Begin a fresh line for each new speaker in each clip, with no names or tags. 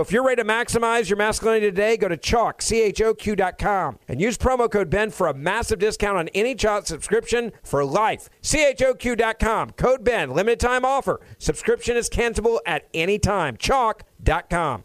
if you're ready to maximize your masculinity today, go to Choq, C-H-O-Q.com, and use promo code BEN for a massive discount on any Choq subscription for life. C-H-O-Q.com, code BEN, limited time offer. Subscription is cancelable at any time. Choq.com.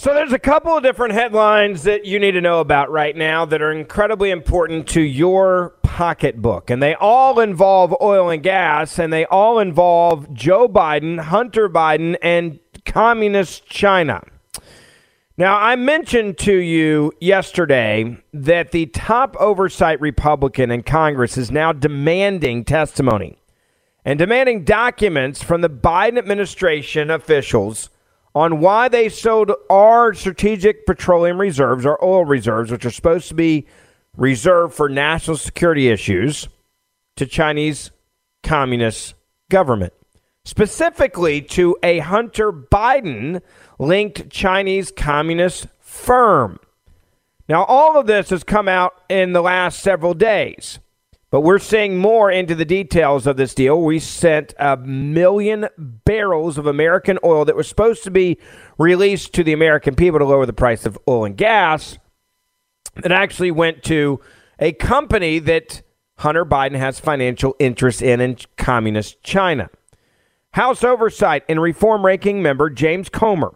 So there's a couple of different headlines that you need to know about right now that are incredibly important to your pocketbook. And they all involve oil and gas, and they all involve Joe Biden, Hunter Biden, and communist China. Now, I mentioned to you yesterday that the top oversight Republican in Congress is now demanding testimony and demanding documents from the Biden administration officials on why they sold our strategic petroleum reserves, our oil reserves, which are supposed to be reserved for national security issues, to Chinese communist government, specifically to a Hunter Biden linked Chinese communist firm. Now, all of this has come out in the last several days. But we're seeing more into the details of this deal. We sent a million barrels of American oil that was supposed to be released to the American people to lower the price of oil and gas. That actually went to a company that Hunter Biden has financial interest in in communist China. House Oversight and Reform Ranking member James Comer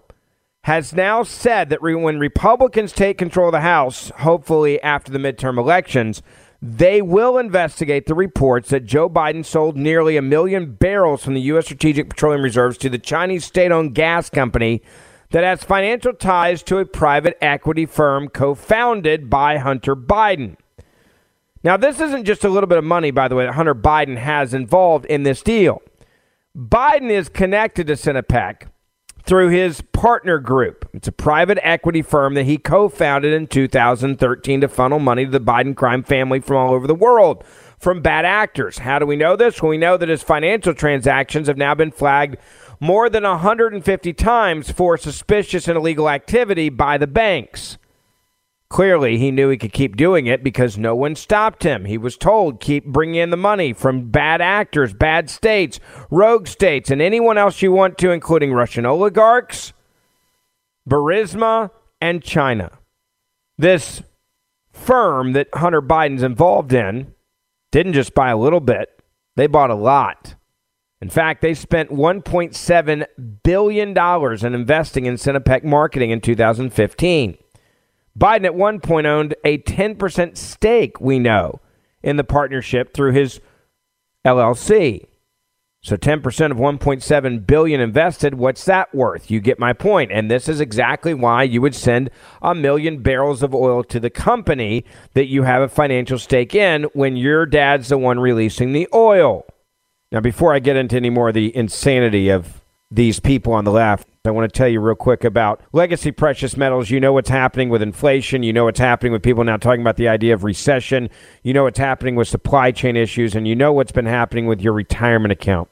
has now said that when Republicans take control of the House, hopefully after the midterm elections, they will investigate the reports that Joe Biden sold nearly a million barrels from the U.S. Strategic Petroleum Reserves to the Chinese state owned gas company that has financial ties to a private equity firm co founded by Hunter Biden. Now, this isn't just a little bit of money, by the way, that Hunter Biden has involved in this deal. Biden is connected to Sinopec through his partner group. It's a private equity firm that he co founded in 2013 to funnel money to the Biden crime family from all over the world from bad actors. How do we know this? Well, we know that his financial transactions have now been flagged more than 150 times for suspicious and illegal activity by the banks. Clearly, he knew he could keep doing it because no one stopped him. He was told, keep bringing in the money from bad actors, bad states, rogue states, and anyone else you want to, including Russian oligarchs, Burisma, and China. This firm that Hunter Biden's involved in didn't just buy a little bit, they bought a lot. In fact, they spent $1.7 billion in investing in Sinopec marketing in 2015. Biden at one point owned a 10% stake, we know, in the partnership through his LLC. So 10% of 1.7 billion invested, what's that worth? You get my point. And this is exactly why you would send a million barrels of oil to the company that you have a financial stake in when your dad's the one releasing the oil. Now before I get into any more of the insanity of these people on the left, I want to tell you real quick about legacy precious metals. You know what's happening with inflation. You know what's happening with people now talking about the idea of recession. You know what's happening with supply chain issues. And you know what's been happening with your retirement account.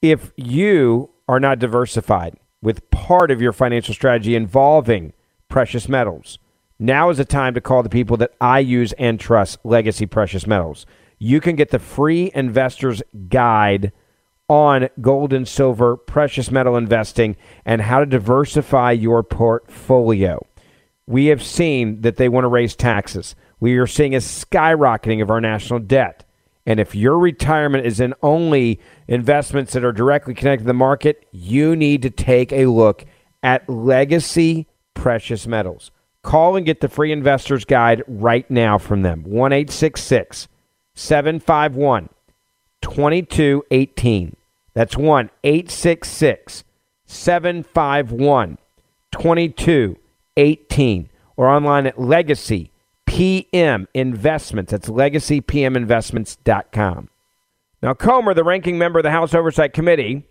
If you are not diversified with part of your financial strategy involving precious metals, now is the time to call the people that I use and trust, Legacy Precious Metals. You can get the free investor's guide on gold and silver, precious metal investing, and how to diversify your portfolio. We have seen that they want to raise taxes. We are seeing a skyrocketing of our national debt. And if your retirement is in only investments that are directly connected to the market, you need to take a look at Legacy Precious Metals. Call and get the free investor's guide right now from them. 1 751 2218. That's 1 866 751 2218 or online at Legacy PM Investments. That's legacypminvestments.com. Now, Comer, the ranking member of the House Oversight Committee,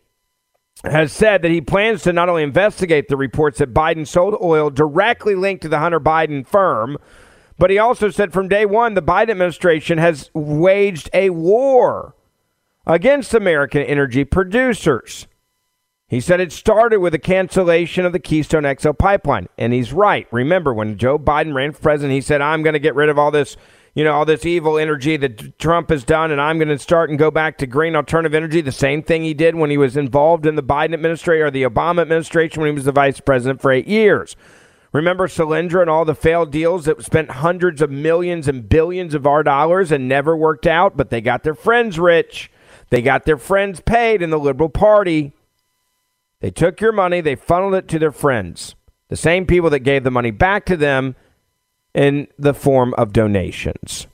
has said that he plans to not only investigate the reports that Biden sold oil directly linked to the Hunter Biden firm, but he also said from day one the Biden administration has waged a war against American energy producers. He said it started with the cancellation of the Keystone XL pipeline. And he's right. Remember, when Joe Biden ran for president, he said, I'm going to get rid of all this, you know, all this evil energy that Trump has done, and I'm going to start and go back to green alternative energy. The same thing he did when he was involved in the Biden administration or the Obama administration when he was the vice president for eight years. Remember Solyndra and all the failed deals that spent hundreds of millions and billions of our dollars and never worked out, but they got their friends rich. They got their friends paid in the Liberal Party. They took your money, they funneled it to their friends, the same people that gave the money back to them in the form of donations.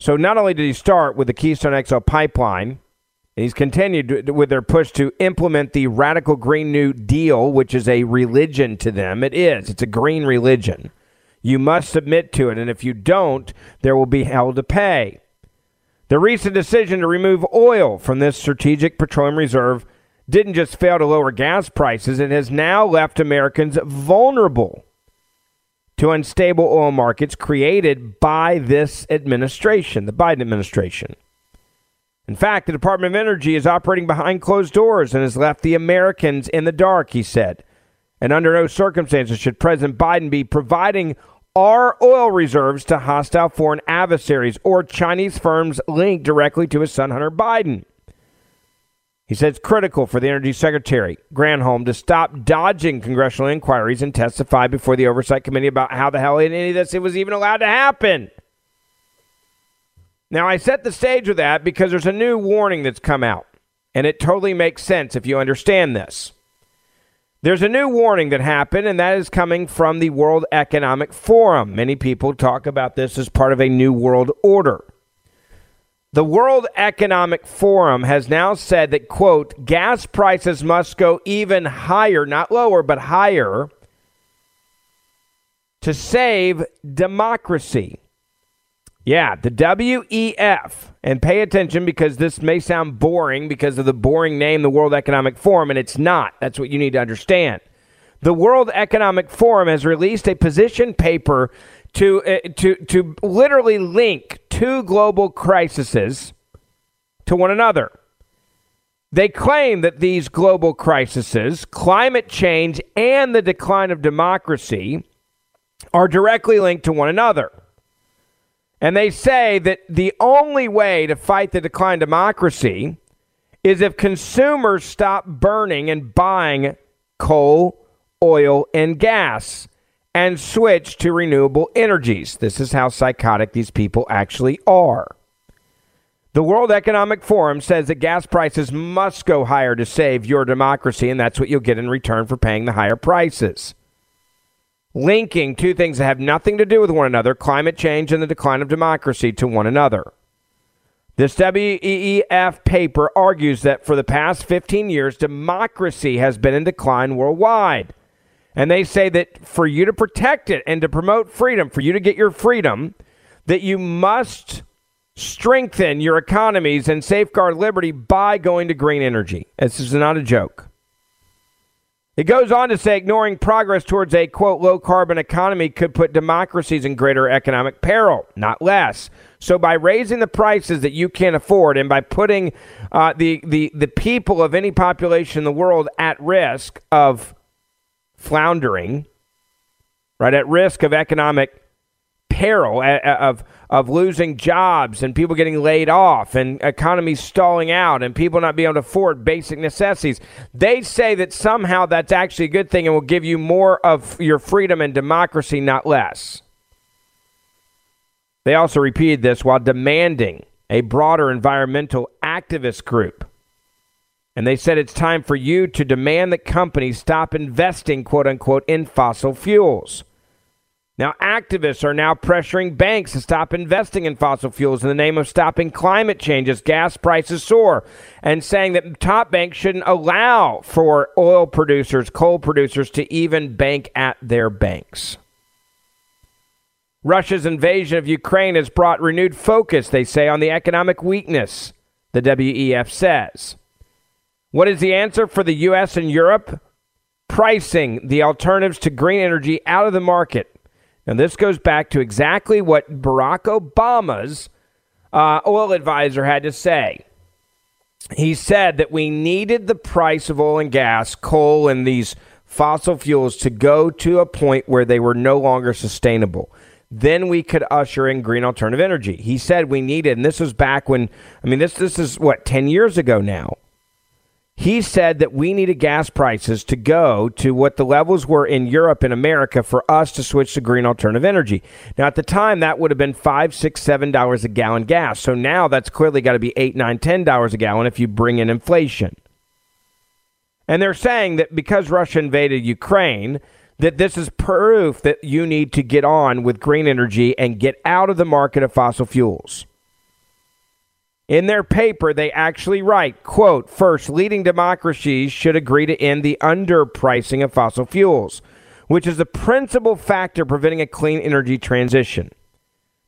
So not only did he start with the Keystone XL pipeline, he's continued with their push to implement the radical Green New Deal, which is a religion to them. It is, it's a green religion. You must submit to it, and if you don't, there will be hell to pay. The recent decision to remove oil from this strategic petroleum reserve didn't just fail to lower gas prices, it has now left Americans vulnerable to unstable oil markets created by this administration, the Biden administration. In fact, the Department of Energy is operating behind closed doors and has left the Americans in the dark, he said. And under no circumstances should President Biden be providing our oil reserves to hostile foreign adversaries or Chinese firms linked directly to his son Hunter Biden. He it's critical for the Energy Secretary, Granholm, to stop dodging congressional inquiries and testify before the Oversight Committee about how the hell any of this was even allowed to happen. Now, I set the stage with that because there's a new warning that's come out, and it totally makes sense if you understand this. There's a new warning that happened, and that is coming from the World Economic Forum. Many people talk about this as part of a new world order. The World Economic Forum has now said that, quote, gas prices must go even higher, not lower, but higher, to save democracy. Yeah, the WEF. And pay attention because this may sound boring because of the boring name, the World Economic Forum, and it's not. That's what you need to understand. The World Economic Forum has released a position paper to uh, to to literally link two global crises to one another. They claim that these global crises, climate change and the decline of democracy, are directly linked to one another. And they say that the only way to fight the decline of democracy is if consumers stop burning and buying coal, oil and gas and switch to renewable energies. This is how psychotic these people actually are. The World Economic Forum says that gas prices must go higher to save your democracy, and that's what you'll get in return for paying the higher prices. Linking two things that have nothing to do with one another climate change and the decline of democracy to one another. This WEF paper argues that for the past 15 years, democracy has been in decline worldwide. And they say that for you to protect it and to promote freedom, for you to get your freedom, that you must strengthen your economies and safeguard liberty by going to green energy. This is not a joke. It goes on to say ignoring progress towards a quote low carbon economy could put democracies in greater economic peril, not less. So by raising the prices that you can't afford and by putting uh, the, the, the people of any population in the world at risk of floundering, right, at risk of economic peril, of, of losing jobs and people getting laid off and economies stalling out and people not being able to afford basic necessities. They say that somehow that's actually a good thing and will give you more of your freedom and democracy, not less. They also repeated this while demanding a broader environmental activist group. And they said it's time for you to demand that companies stop investing, quote unquote, in fossil fuels. Now, activists are now pressuring banks to stop investing in fossil fuels in the name of stopping climate change as gas prices soar, and saying that top banks shouldn't allow for oil producers, coal producers to even bank at their banks. Russia's invasion of Ukraine has brought renewed focus, they say, on the economic weakness, the WEF says. What is the answer for the U.S. and Europe? Pricing the alternatives to green energy out of the market and this goes back to exactly what Barack Obama's uh, oil advisor had to say. He said that we needed the price of oil and gas, coal, and these fossil fuels to go to a point where they were no longer sustainable. Then we could usher in green alternative energy. He said we needed, and this was back when, I mean, this, this is what, 10 years ago now. He said that we needed gas prices to go to what the levels were in Europe and America for us to switch to green alternative energy. Now, at the time, that would have been five, six, seven dollars a gallon gas. So now that's clearly got to be eight, nine, ten dollars a gallon if you bring in inflation. And they're saying that because Russia invaded Ukraine, that this is proof that you need to get on with green energy and get out of the market of fossil fuels. In their paper, they actually write, quote, first, leading democracies should agree to end the underpricing of fossil fuels, which is the principal factor preventing a clean energy transition.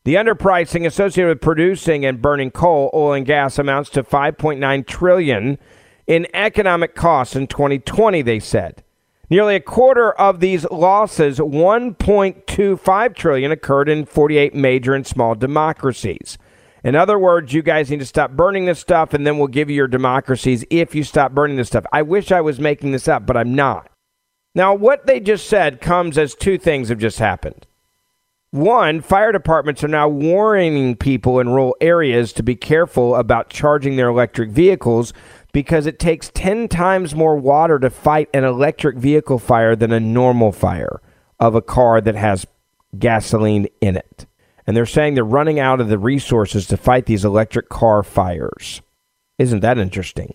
The underpricing associated with producing and burning coal, oil, and gas amounts to 5.9 trillion in economic costs in 2020, they said. Nearly a quarter of these losses, 1.25 trillion, occurred in 48 major and small democracies. In other words, you guys need to stop burning this stuff, and then we'll give you your democracies if you stop burning this stuff. I wish I was making this up, but I'm not. Now, what they just said comes as two things have just happened. One, fire departments are now warning people in rural areas to be careful about charging their electric vehicles because it takes 10 times more water to fight an electric vehicle fire than a normal fire of a car that has gasoline in it and they're saying they're running out of the resources to fight these electric car fires. Isn't that interesting?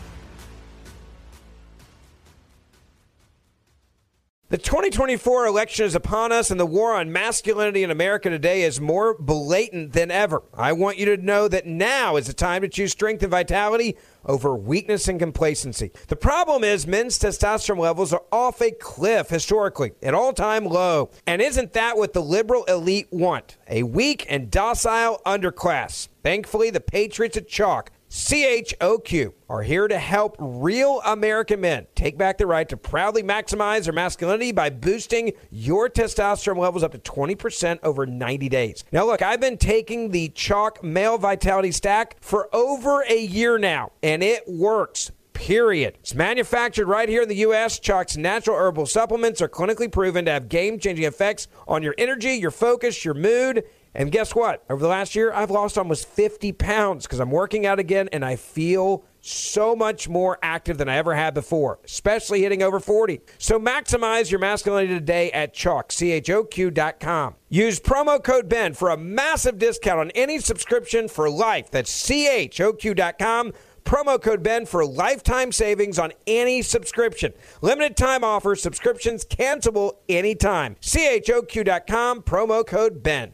The 2024 election is upon us, and the war on masculinity in America today is more blatant than ever. I want you to know that now is the time to choose strength and vitality over weakness and complacency. The problem is men's testosterone levels are off a cliff historically, at all time low. And isn't that what the liberal elite want? A weak and docile underclass. Thankfully, the Patriots at Choq CHOQ are here to help real American men take back the right to proudly maximize their masculinity by boosting your testosterone levels up to 20% over 90 days. Now, look, I've been taking the Choq Male Vitality Stack for over a year now, and it works period. It's manufactured right here in the U.S. Choq's natural herbal supplements are clinically proven to have game changing effects on your energy, your focus, your mood, and guess what? Over the last year, I've lost almost 50 pounds because I'm working out again and I feel so much more active than I ever had before, especially hitting over 40. So maximize your masculinity today at Choq, C-H-O-Q.com. Use promo code BEN for a massive discount on any subscription for life. That's C-H-O-Q.com. Promo code BEN for lifetime savings on any subscription. Limited time offer, subscriptions cancelable anytime. CHOQ.com, promo code BEN.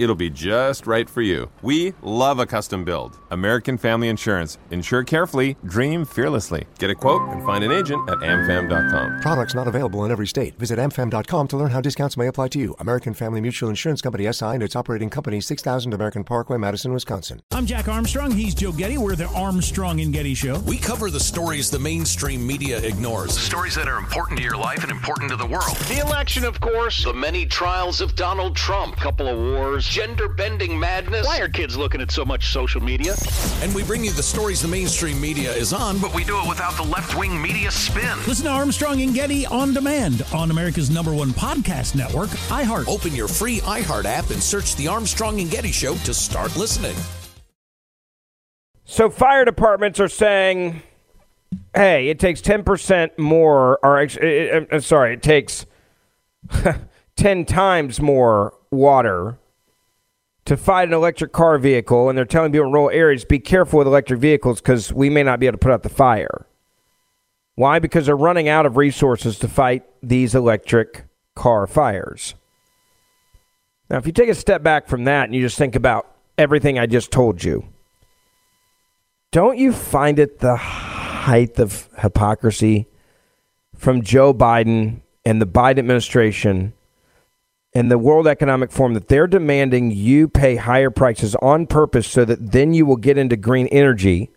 It'll be just right for you. We love a custom build. American Family Insurance. Insure carefully, dream fearlessly. Get a quote and find an agent at amfam.com.
Products not available in every state. Visit amfam.com to learn how discounts may apply to you. American Family Mutual Insurance Company SI and its operating company 6000 American Parkway, Madison, Wisconsin.
I'm Jack Armstrong. He's Joe Getty. We're the Armstrong and Getty Show.
We cover the stories the mainstream media ignores.
The Stories that are important to your life and important to the world.
The election, of course.
The many trials of Donald Trump.
Couple of wars.
Gender bending madness.
Why are kids looking at so much social media?
And we bring you the stories the mainstream media is on,
but we do it without the left wing media spin.
Listen to Armstrong and Getty on demand on America's number one podcast network, iHeart.
Open your free iHeart app and search The Armstrong and Getty Show to start listening.
So, fire departments are saying, hey, it takes 10% more, or uh, sorry, it takes 10 times more water to fight an electric car vehicle, and they're telling people in rural areas, be careful with electric vehicles because we may not be able to put out the fire. Why? Because they're running out of resources to fight these electric car fires. Now, if you take a step back from that and you just think about everything I just told you, don't you find it the height of hypocrisy from Joe Biden and the Biden administration and the World Economic Forum that they're demanding you pay higher prices on purpose so that then you will get into green energy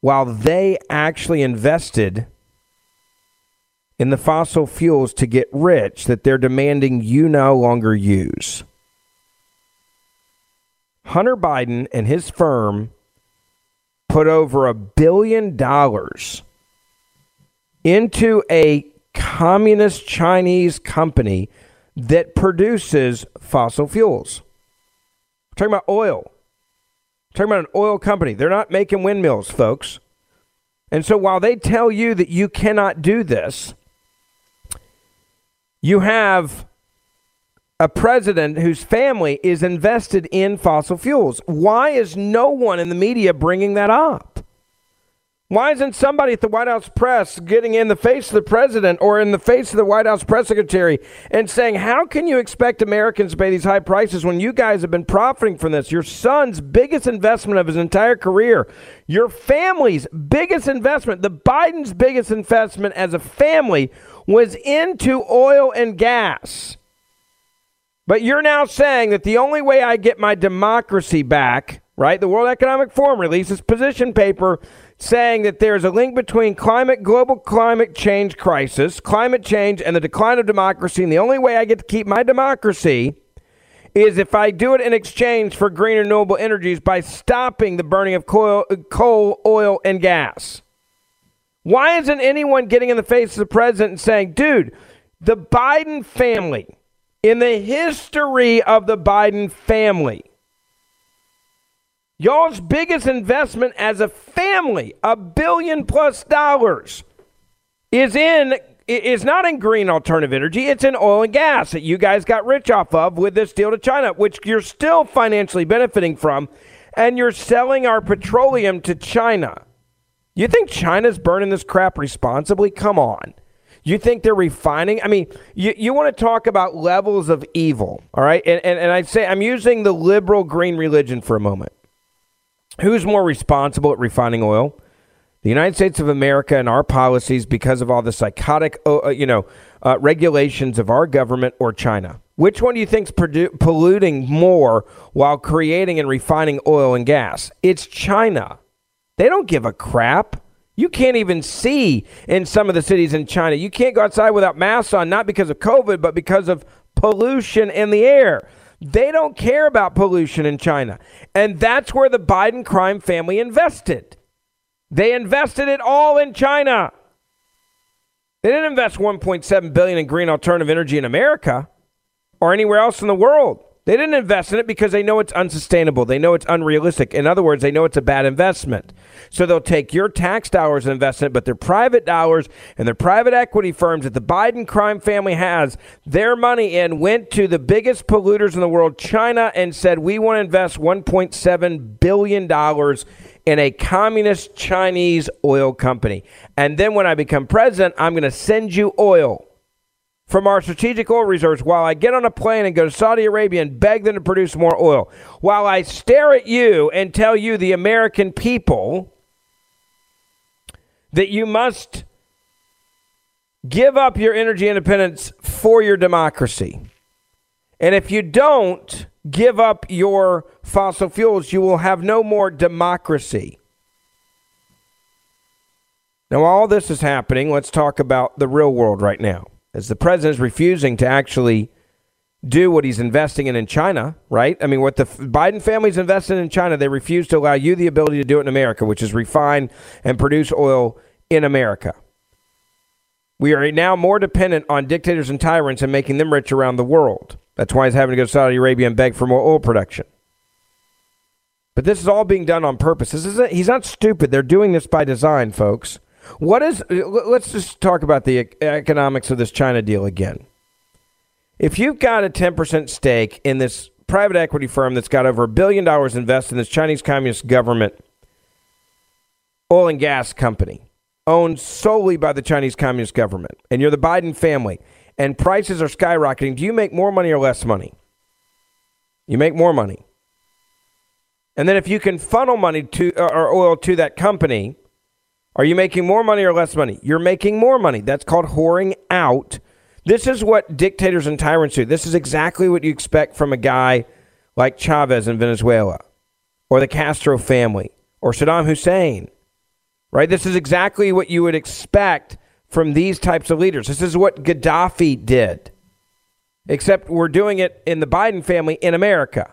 while they actually invested in the fossil fuels to get rich that they're demanding you no longer use. Hunter Biden and his firm put over a billion dollars into a communist Chinese company that produces fossil fuels. We're talking about oil. We're talking about an oil company. They're not making windmills, folks. And so while they tell you that you cannot do this, you have a president whose family is invested in fossil fuels. Why is no one in the media bringing that up? Why isn't somebody at the White House press getting in the face of the president or in the face of the White House press secretary and saying, How can you expect Americans to pay these high prices when you guys have been profiting from this? Your son's biggest investment of his entire career, your family's biggest investment, the Biden's biggest investment as a family was into oil and gas. But you're now saying that the only way I get my democracy back, right? The World Economic Forum releases position paper saying that there's a link between climate, global climate change crisis, climate change, and the decline of democracy. And the only way I get to keep my democracy is if I do it in exchange for green renewable energies by stopping the burning of coal, coal, oil, and gas. Why isn't anyone getting in the face of the president and saying, dude, the Biden family, in the history of the Biden family, Y'all's biggest investment as a family, a billion plus dollars, is in is not in green alternative energy. It's in oil and gas that you guys got rich off of with this deal to China, which you're still financially benefiting from, and you're selling our petroleum to China. You think China's burning this crap responsibly? Come on. You think they're refining? I mean, you, you want to talk about levels of evil, all right? And, and, and I say I'm using the liberal green religion for a moment. Who's more responsible at refining oil? The United States of America and our policies because of all the psychotic, uh, uh you know, uh, regulations of our government or China? Which one do you think's produ- polluting more while creating and refining oil and gas? It's China. They don't give a crap. You can't even see in some of the cities in China. You can't go outside without masks on, not because of COVID, but because of pollution in the air. They don't care about pollution in China. And that's where the Biden crime family invested. They invested it all in China. They didn't invest 1.7 billion in green alternative energy in America or anywhere else in the world. They didn't invest in it because they know it's unsustainable. They know it's unrealistic. In other words, they know it's a bad investment. So they'll take your tax dollars and invest in it, but their private dollars and their private equity firms that the Biden crime family has their money in went to the biggest polluters in the world, China, and said, We want to invest $1.7 billion in a communist Chinese oil company. And then when I become president, I'm going to send you oil from our strategic oil reserves while I get on a plane and go to Saudi Arabia and beg them to produce more oil. While I stare at you and tell you, the American people, that you must give up your energy independence for your democracy. And if you don't give up your fossil fuels, you will have no more democracy. Now, while all this is happening, let's talk about the real world right now as the president is refusing to actually do what he's investing in in China, right? I mean, what the Biden family's invested in China, they refuse to allow you the ability to do it in America, which is refine and produce oil in America. We are now more dependent on dictators and tyrants and making them rich around the world. That's why he's having to go to Saudi Arabia and beg for more oil production. But this is all being done on purpose. This is he's not stupid. They're doing this by design, folks. What is? Uh, let's just talk about the economics of this China deal again. If you've got a 10% stake in this private equity firm that's got over a billion dollars invested in this Chinese Communist government oil and gas company owned solely by the Chinese Communist government, and you're the Biden family, and prices are skyrocketing, do you make more money or less money? You make more money. And then if you can funnel money to uh, or oil to that company, are you making more money or less money? You're making more money. That's called whoring out. This is what dictators and tyrants do. This is exactly what you expect from a guy like Chavez in Venezuela or the Castro family or Saddam Hussein. Right? This is exactly what you would expect from these types of leaders. This is what Gaddafi did. Except we're doing it in the Biden family in America.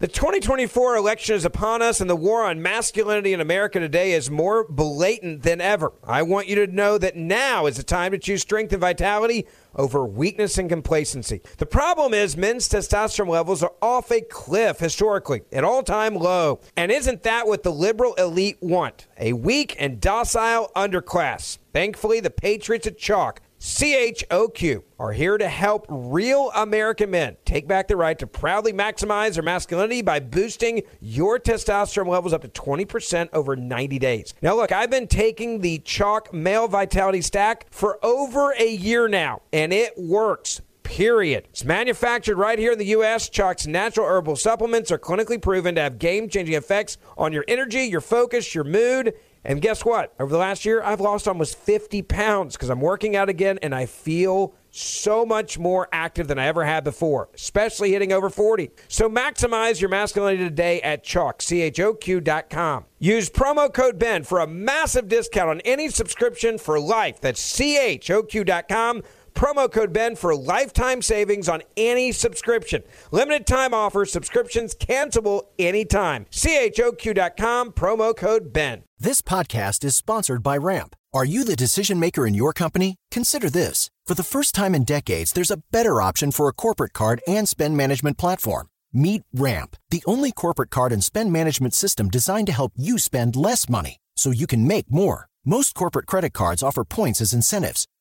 The 2024 election is upon us, and the war on masculinity in America today is more blatant than ever. I want you to know that now is the time to choose strength and vitality over weakness and complacency. The problem is men's testosterone levels are off a cliff historically, at all time low. And isn't that what the liberal elite want? A weak and docile underclass. Thankfully, the Patriots at Choq CHOQ are here to help real American men take back the right to proudly maximize their masculinity by boosting your testosterone levels up to 20% over 90 days. Now, look, I've been taking the Choq Male Vitality Stack for over a year now, and it works period. It's manufactured right here in the U.S. Choq's natural herbal supplements are clinically proven to have game changing effects on your energy, your focus, your mood. And guess what? Over the last year, I've lost almost 50 pounds because I'm working out again and I feel so much more active than I ever had before, especially hitting over 40. So maximize your masculinity today at Choq, C-H-O-Q.com. Use promo code BEN for a massive discount on any subscription for life. That's C-H-O-Q.com. Promo code BEN for lifetime savings on any subscription. Limited time offer, subscriptions cancelable anytime. CHOQ.com, promo code BEN.
This podcast is sponsored by Ramp. Are you the decision maker in your company? Consider this. For the first time in decades, there's a better option for a corporate card and spend management platform. Meet Ramp, the only corporate card and spend management system designed to help you spend less money so you can make more. Most corporate credit cards offer points as incentives,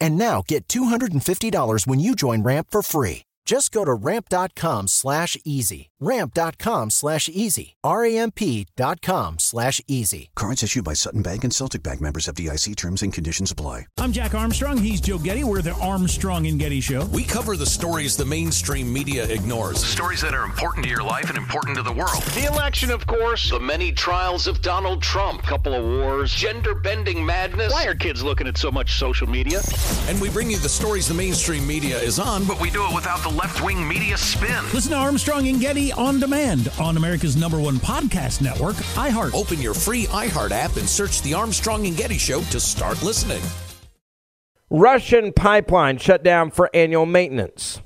And now get $250 when you join Ramp for free. Just go to ramp.com slash easy. Ramp.com slash easy. R-A-M-P.com slash easy.
Cards issued by Sutton Bank and Celtic Bank members of DIC terms and conditions apply.
I'm Jack Armstrong. He's Joe Getty. We're the Armstrong and Getty Show.
We cover the stories the mainstream media ignores.
Stories that are important to your life and important to the world.
The election, of course.
The many trials of Donald Trump.
Couple of wars.
Gender bending madness.
Why are kids looking at so much social media?
And we bring you the stories the mainstream media is on,
but we do it without the left wing media spin.
Listen to Armstrong and Getty on demand on America's number one podcast network, iHeart.
Open your free iHeart app and search The Armstrong and Getty Show to start listening.
Russian pipeline shut down for annual maintenance.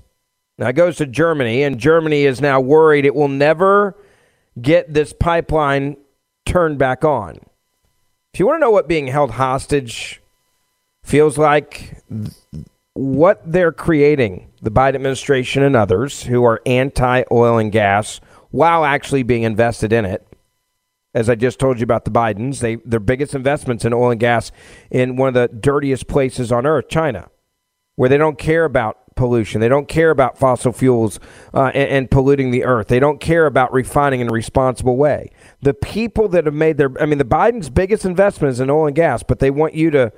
Now it goes to Germany, and Germany is now worried it will never get this pipeline turned back on. If you want to know what being held hostage feels like, what they're creating, the Biden administration and others who are anti oil and gas while actually being invested in it. As I just told you about the Bidens, they their biggest investments in oil and gas in one of the dirtiest places on earth, China, where they don't care about pollution. They don't care about fossil fuels uh, and, and, polluting the earth. They don't care about refining in a responsible way. The people that have made their, I mean, the Biden's biggest investment is in oil and gas, but they want you to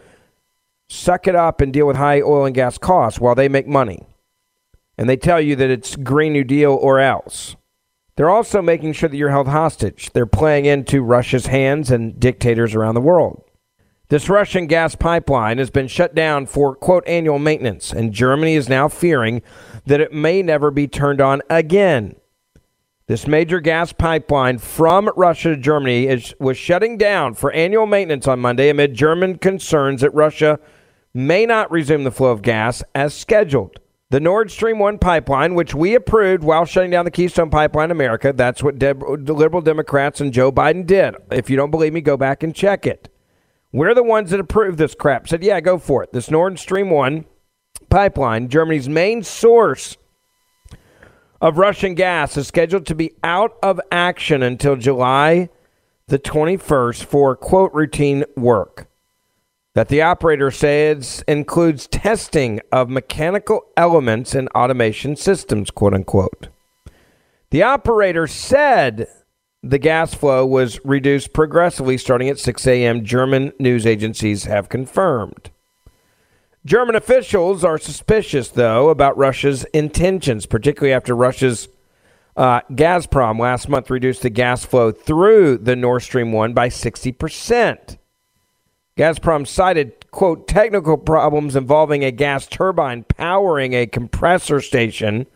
suck it up and deal with high oil and gas costs while they make money. And they tell you that it's Green New Deal or else. They're also making sure that you're held hostage. They're playing into Russia's hands and dictators around the world. This Russian gas pipeline has been shut down for, quote, annual maintenance, and Germany is now fearing that it may never be turned on again. This major gas pipeline from Russia to Germany is, was shutting down for annual maintenance on Monday amid German concerns that Russia may not resume the flow of gas as scheduled. The Nord Stream 1 pipeline, which we approved while shutting down the Keystone Pipeline America, that's what De- liberal Democrats and Joe Biden did. If you don't believe me, go back and check it. We're the ones that approved this crap. Said, yeah, go for it. This Nord Stream 1 pipeline, Germany's main source of Russian gas, is scheduled to be out of action until July the 21st for, quote, routine work that the operator says includes testing of mechanical elements and automation systems, quote unquote. The operator said the gas flow was reduced progressively starting at 6 a.m., German news agencies have confirmed. German officials are suspicious, though, about Russia's intentions, particularly after Russia's uh, Gazprom last month reduced the gas flow through the Nord Stream 1 by 60 percent. Gazprom cited, quote, technical problems involving a gas turbine powering a compressor station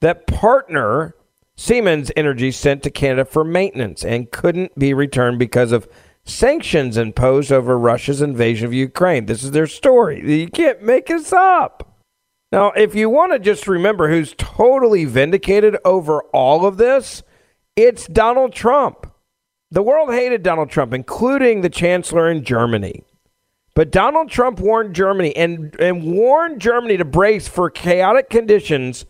that partner Siemens Energy sent to Canada for maintenance and couldn't be returned because of sanctions imposed over Russia's invasion of Ukraine. This is their story. You can't make this up. Now, if you want to just remember who's totally vindicated over all of this, it's Donald Trump. The world hated Donald Trump, including the chancellor in Germany. But Donald Trump warned Germany and, and warned Germany to brace for chaotic conditions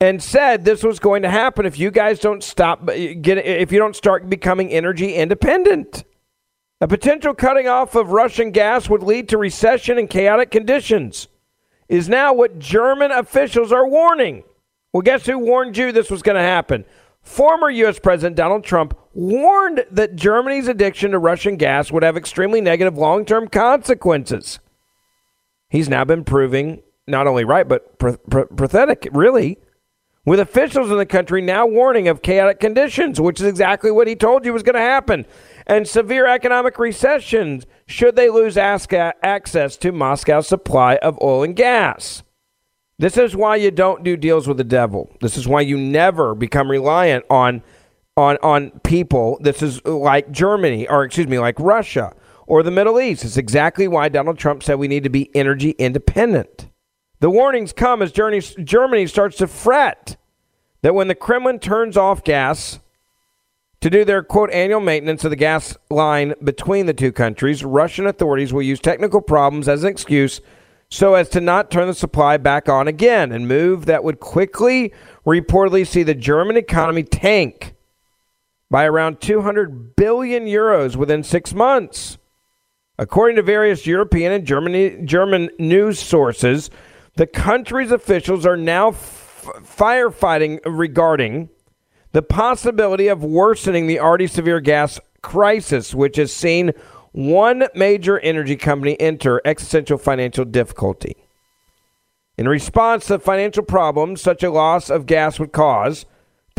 and said this was going to happen if you guys don't stop uh, get if you don't start becoming energy independent. A potential cutting off of Russian gas would lead to recession and chaotic conditions. Is now what German officials are warning. Well, guess who warned you this was going to happen? Former U.S. President Donald Trump warned that Germany's addiction to Russian gas would have extremely negative long term consequences. He's now been proving not only right, but pr- pr- pathetic, really, with officials in the country now warning of chaotic conditions, which is exactly what he told you was going to happen, and severe economic recessions should they lose access to Moscow's supply of oil and gas. This is why you don't do deals with the devil. This is why you never become reliant on on on people. This is like Germany or excuse me, like Russia or the Middle East. It's exactly why Donald Trump said we need to be energy independent. The warnings come as Germany starts to fret that when the Kremlin turns off gas to do their quote annual maintenance of the gas line between the two countries, Russian authorities will use technical problems as an excuse so as to not turn the supply back on again, and move that would quickly reportedly see the German economy tank by around 200 billion euros within six months. According to various European and Germany, German news sources, the country's officials are now f- firefighting regarding the possibility of worsening the already severe gas crisis, which has seen one major energy company enter existential financial difficulty. In response to financial problems such a loss of gas would cause,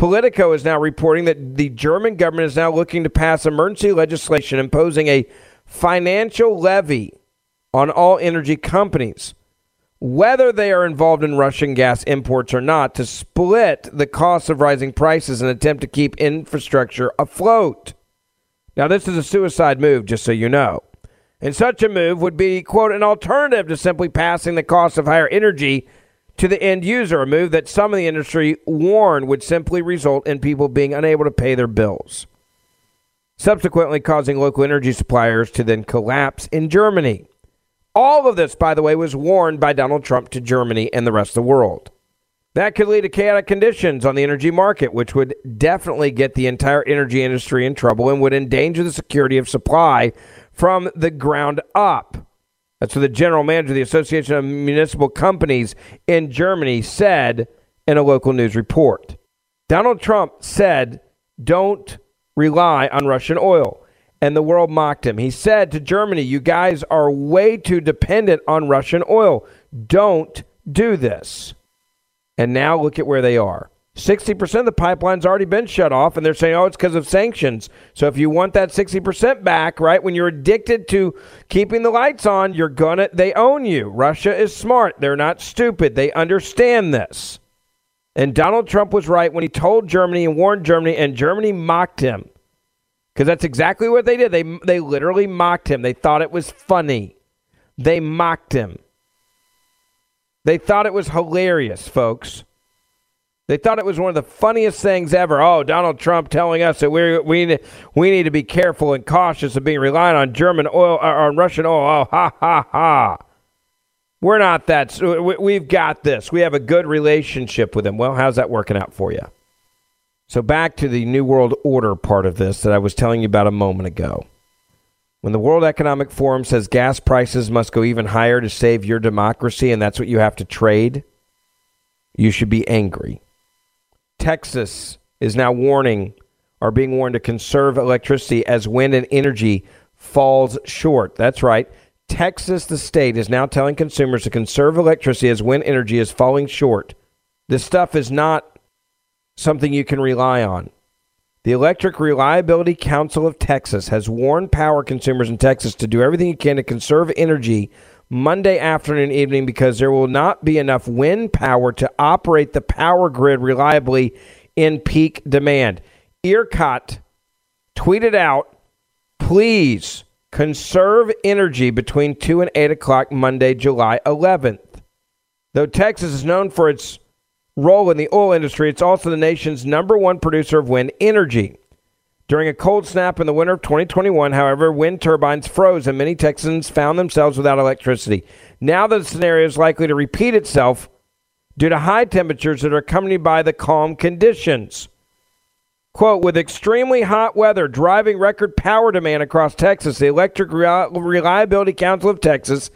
Politico is now reporting that the German government is now looking to pass emergency legislation imposing a financial levy on all energy companies, whether they are involved in Russian gas imports or not, to split the cost of rising prices and attempt to keep infrastructure afloat. Now, this is a suicide move, just so you know. And such a move would be, quote, an alternative to simply passing the cost of higher energy to the end user, a move that some of the industry warned would simply result in people being unable to pay their bills, subsequently causing local energy suppliers to then collapse in Germany. All of this, by the way, was warned by Donald Trump to Germany and the rest of the world. That could lead to chaotic conditions on the energy market, which would definitely get the entire energy industry in trouble and would endanger the security of supply from the ground up. That's what the general manager of the Association of Municipal Companies in Germany said in a local news report. Donald Trump said, Don't rely on Russian oil. And the world mocked him. He said to Germany, You guys are way too dependent on Russian oil. Don't do this. And now look at where they are. 60% of the pipeline's already been shut off, and they're saying, oh, it's because of sanctions. So if you want that 60% back, right, when you're addicted to keeping the lights on, you're going to, they own you. Russia is smart. They're not stupid. They understand this. And Donald Trump was right when he told Germany and warned Germany, and Germany mocked him. Because that's exactly what they did. They, they literally mocked him. They thought it was funny. They mocked him. They thought it was hilarious, folks. They thought it was one of the funniest things ever. Oh, Donald Trump telling us that we we we need to be careful and cautious of being reliant on German oil or uh, on Russian oil. Oh, ha ha ha. We're not that. We've got this. We have a good relationship with them. Well, how's that working out for you? So back to the New World Order part of this that I was telling you about a moment ago. When the World Economic Forum says gas prices must go even higher to save your democracy and that's what you have to trade, you should be angry. Texas is now warning or being warned to conserve electricity as wind and energy falls short. That's right. Texas, the state, is now telling consumers to conserve electricity as wind energy is falling short. This stuff is not something you can rely on. The Electric Reliability Council of Texas has warned power consumers in Texas to do everything you can to conserve energy Monday afternoon and evening because there will not be enough wind power to operate the power grid reliably in peak demand. ERCOT tweeted out, please conserve energy between 2 and 8 o'clock Monday, July 11th. Though Texas is known for its role in the oil industry, it's also the nation's number one producer of wind energy. During a cold snap in the winter of 2021, however, wind turbines froze and many Texans found themselves without electricity. Now the scenario is likely to repeat itself due to high temperatures that are accompanied by the calm conditions. Quote, with extremely hot weather driving record power demand across Texas, the Electric Reliability Council of Texas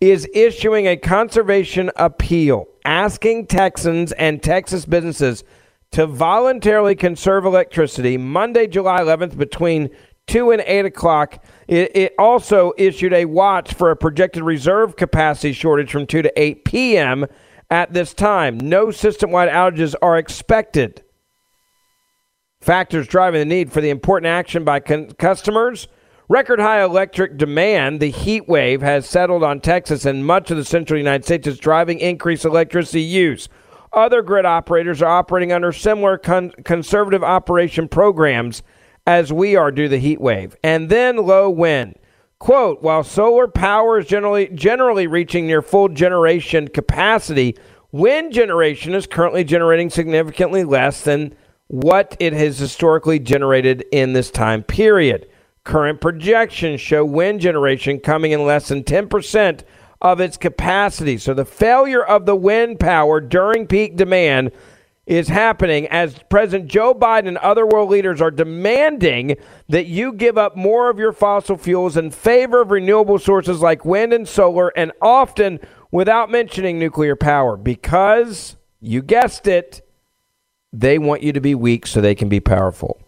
is issuing a conservation appeal asking Texans and Texas businesses to voluntarily conserve electricity Monday, July 11th between 2 and 8 o'clock. It, it, also issued a watch for a projected reserve capacity shortage from 2 to 8 p.m. at this time. No system wide outages are expected. Factors driving the need for the important action by con- customers. Record high electric demand, the heat wave has settled on Texas and much of the central United States is driving increased electricity use. Other grid operators are operating under similar con- conservative operation programs as we are due to the heat wave. And then low wind. Quote, while solar power is generally generally reaching near full generation capacity, wind generation is currently generating significantly less than what it has historically generated in this time period. Current projections show wind generation coming in less than 10% of its capacity. So the failure of the wind power during peak demand is happening as President Joe Biden and other world leaders are demanding that you give up more of your fossil fuels in favor of renewable sources like wind and solar, and often without mentioning nuclear power because, you guessed it, they want you to be weak so they can be powerful.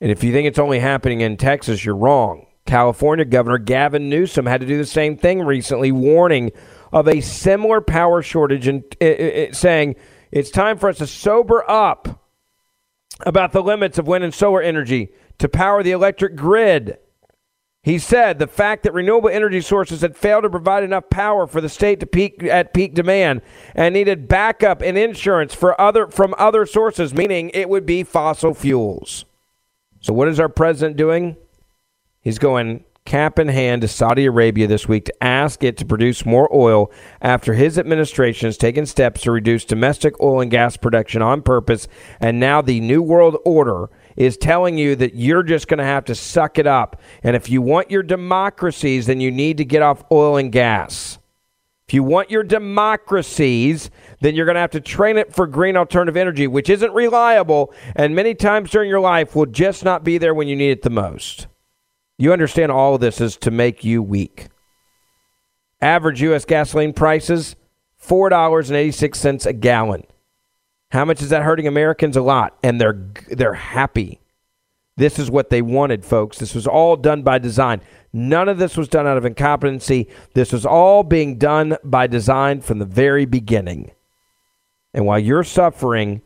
And if you think it's only happening in Texas, you're wrong. California Governor Gavin Newsom had to do the same thing recently, warning of a similar power shortage and uh, uh, saying it's time for us to sober up about the limits of wind and solar energy to power the electric grid. He said the fact that renewable energy sources had failed to provide enough power for the state to peak at peak demand and needed backup and insurance for other from other sources, meaning it would be fossil fuels. So what is our president doing? He's going cap in hand to Saudi Arabia this week to ask it to produce more oil after his administration has taken steps to reduce domestic oil and gas production on purpose. And now the New World Order is telling you that you're just going to have to suck it up. And if you want your democracies, then you need to get off oil and gas. If you want your democracies, then you're going to have to train it for green alternative energy, which isn't reliable and many times during your life will just not be there when you need it the most. You understand all of this is to make you weak. Average U.S. gasoline prices, $4.86 a gallon. How much is that hurting Americans? A lot. And they're, they're happy. This is what they wanted, folks. This was all done by design. None of this was done out of incompetency. This was all being done by design from the very beginning. And while you're suffering,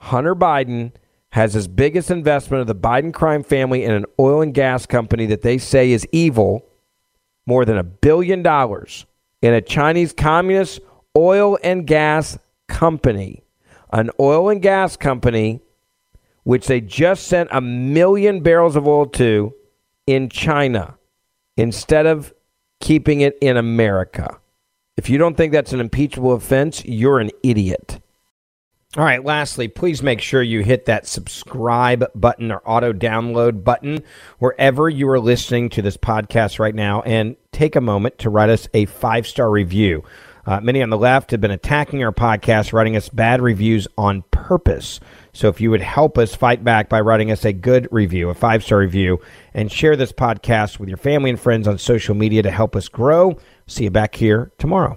Hunter Biden has his biggest investment of the Biden crime family in an oil and gas company that they say is evil, more than a billion dollars in a Chinese communist oil and gas company. An oil and gas company which they just sent a million barrels of oil to in China instead of keeping it in America. If you don't think that's an impeachable offense, you're an idiot. All right, lastly, please make sure you hit that subscribe button or auto download button wherever you are listening to this podcast right now and take a moment to write us a five star review. Uh, many on the left have been attacking our podcast, writing us bad reviews on purpose. So if you would help us fight back by writing us a good review, a five star review, and share this podcast with your family and friends on social media to help us grow, see you back here tomorrow.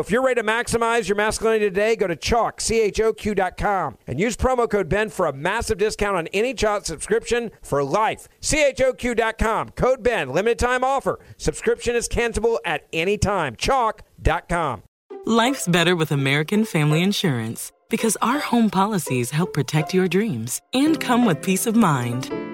if you're ready to maximize your masculinity today, go to Choq, C-H-O-Q.com, and use promo code BEN for a massive discount on any Choq subscription for life. C-H-O-Q.com, code BEN, limited time offer. Subscription is cancelable at any time. Choq.com.
Life's better with American Family Insurance because our home policies help protect your dreams and come with peace of mind.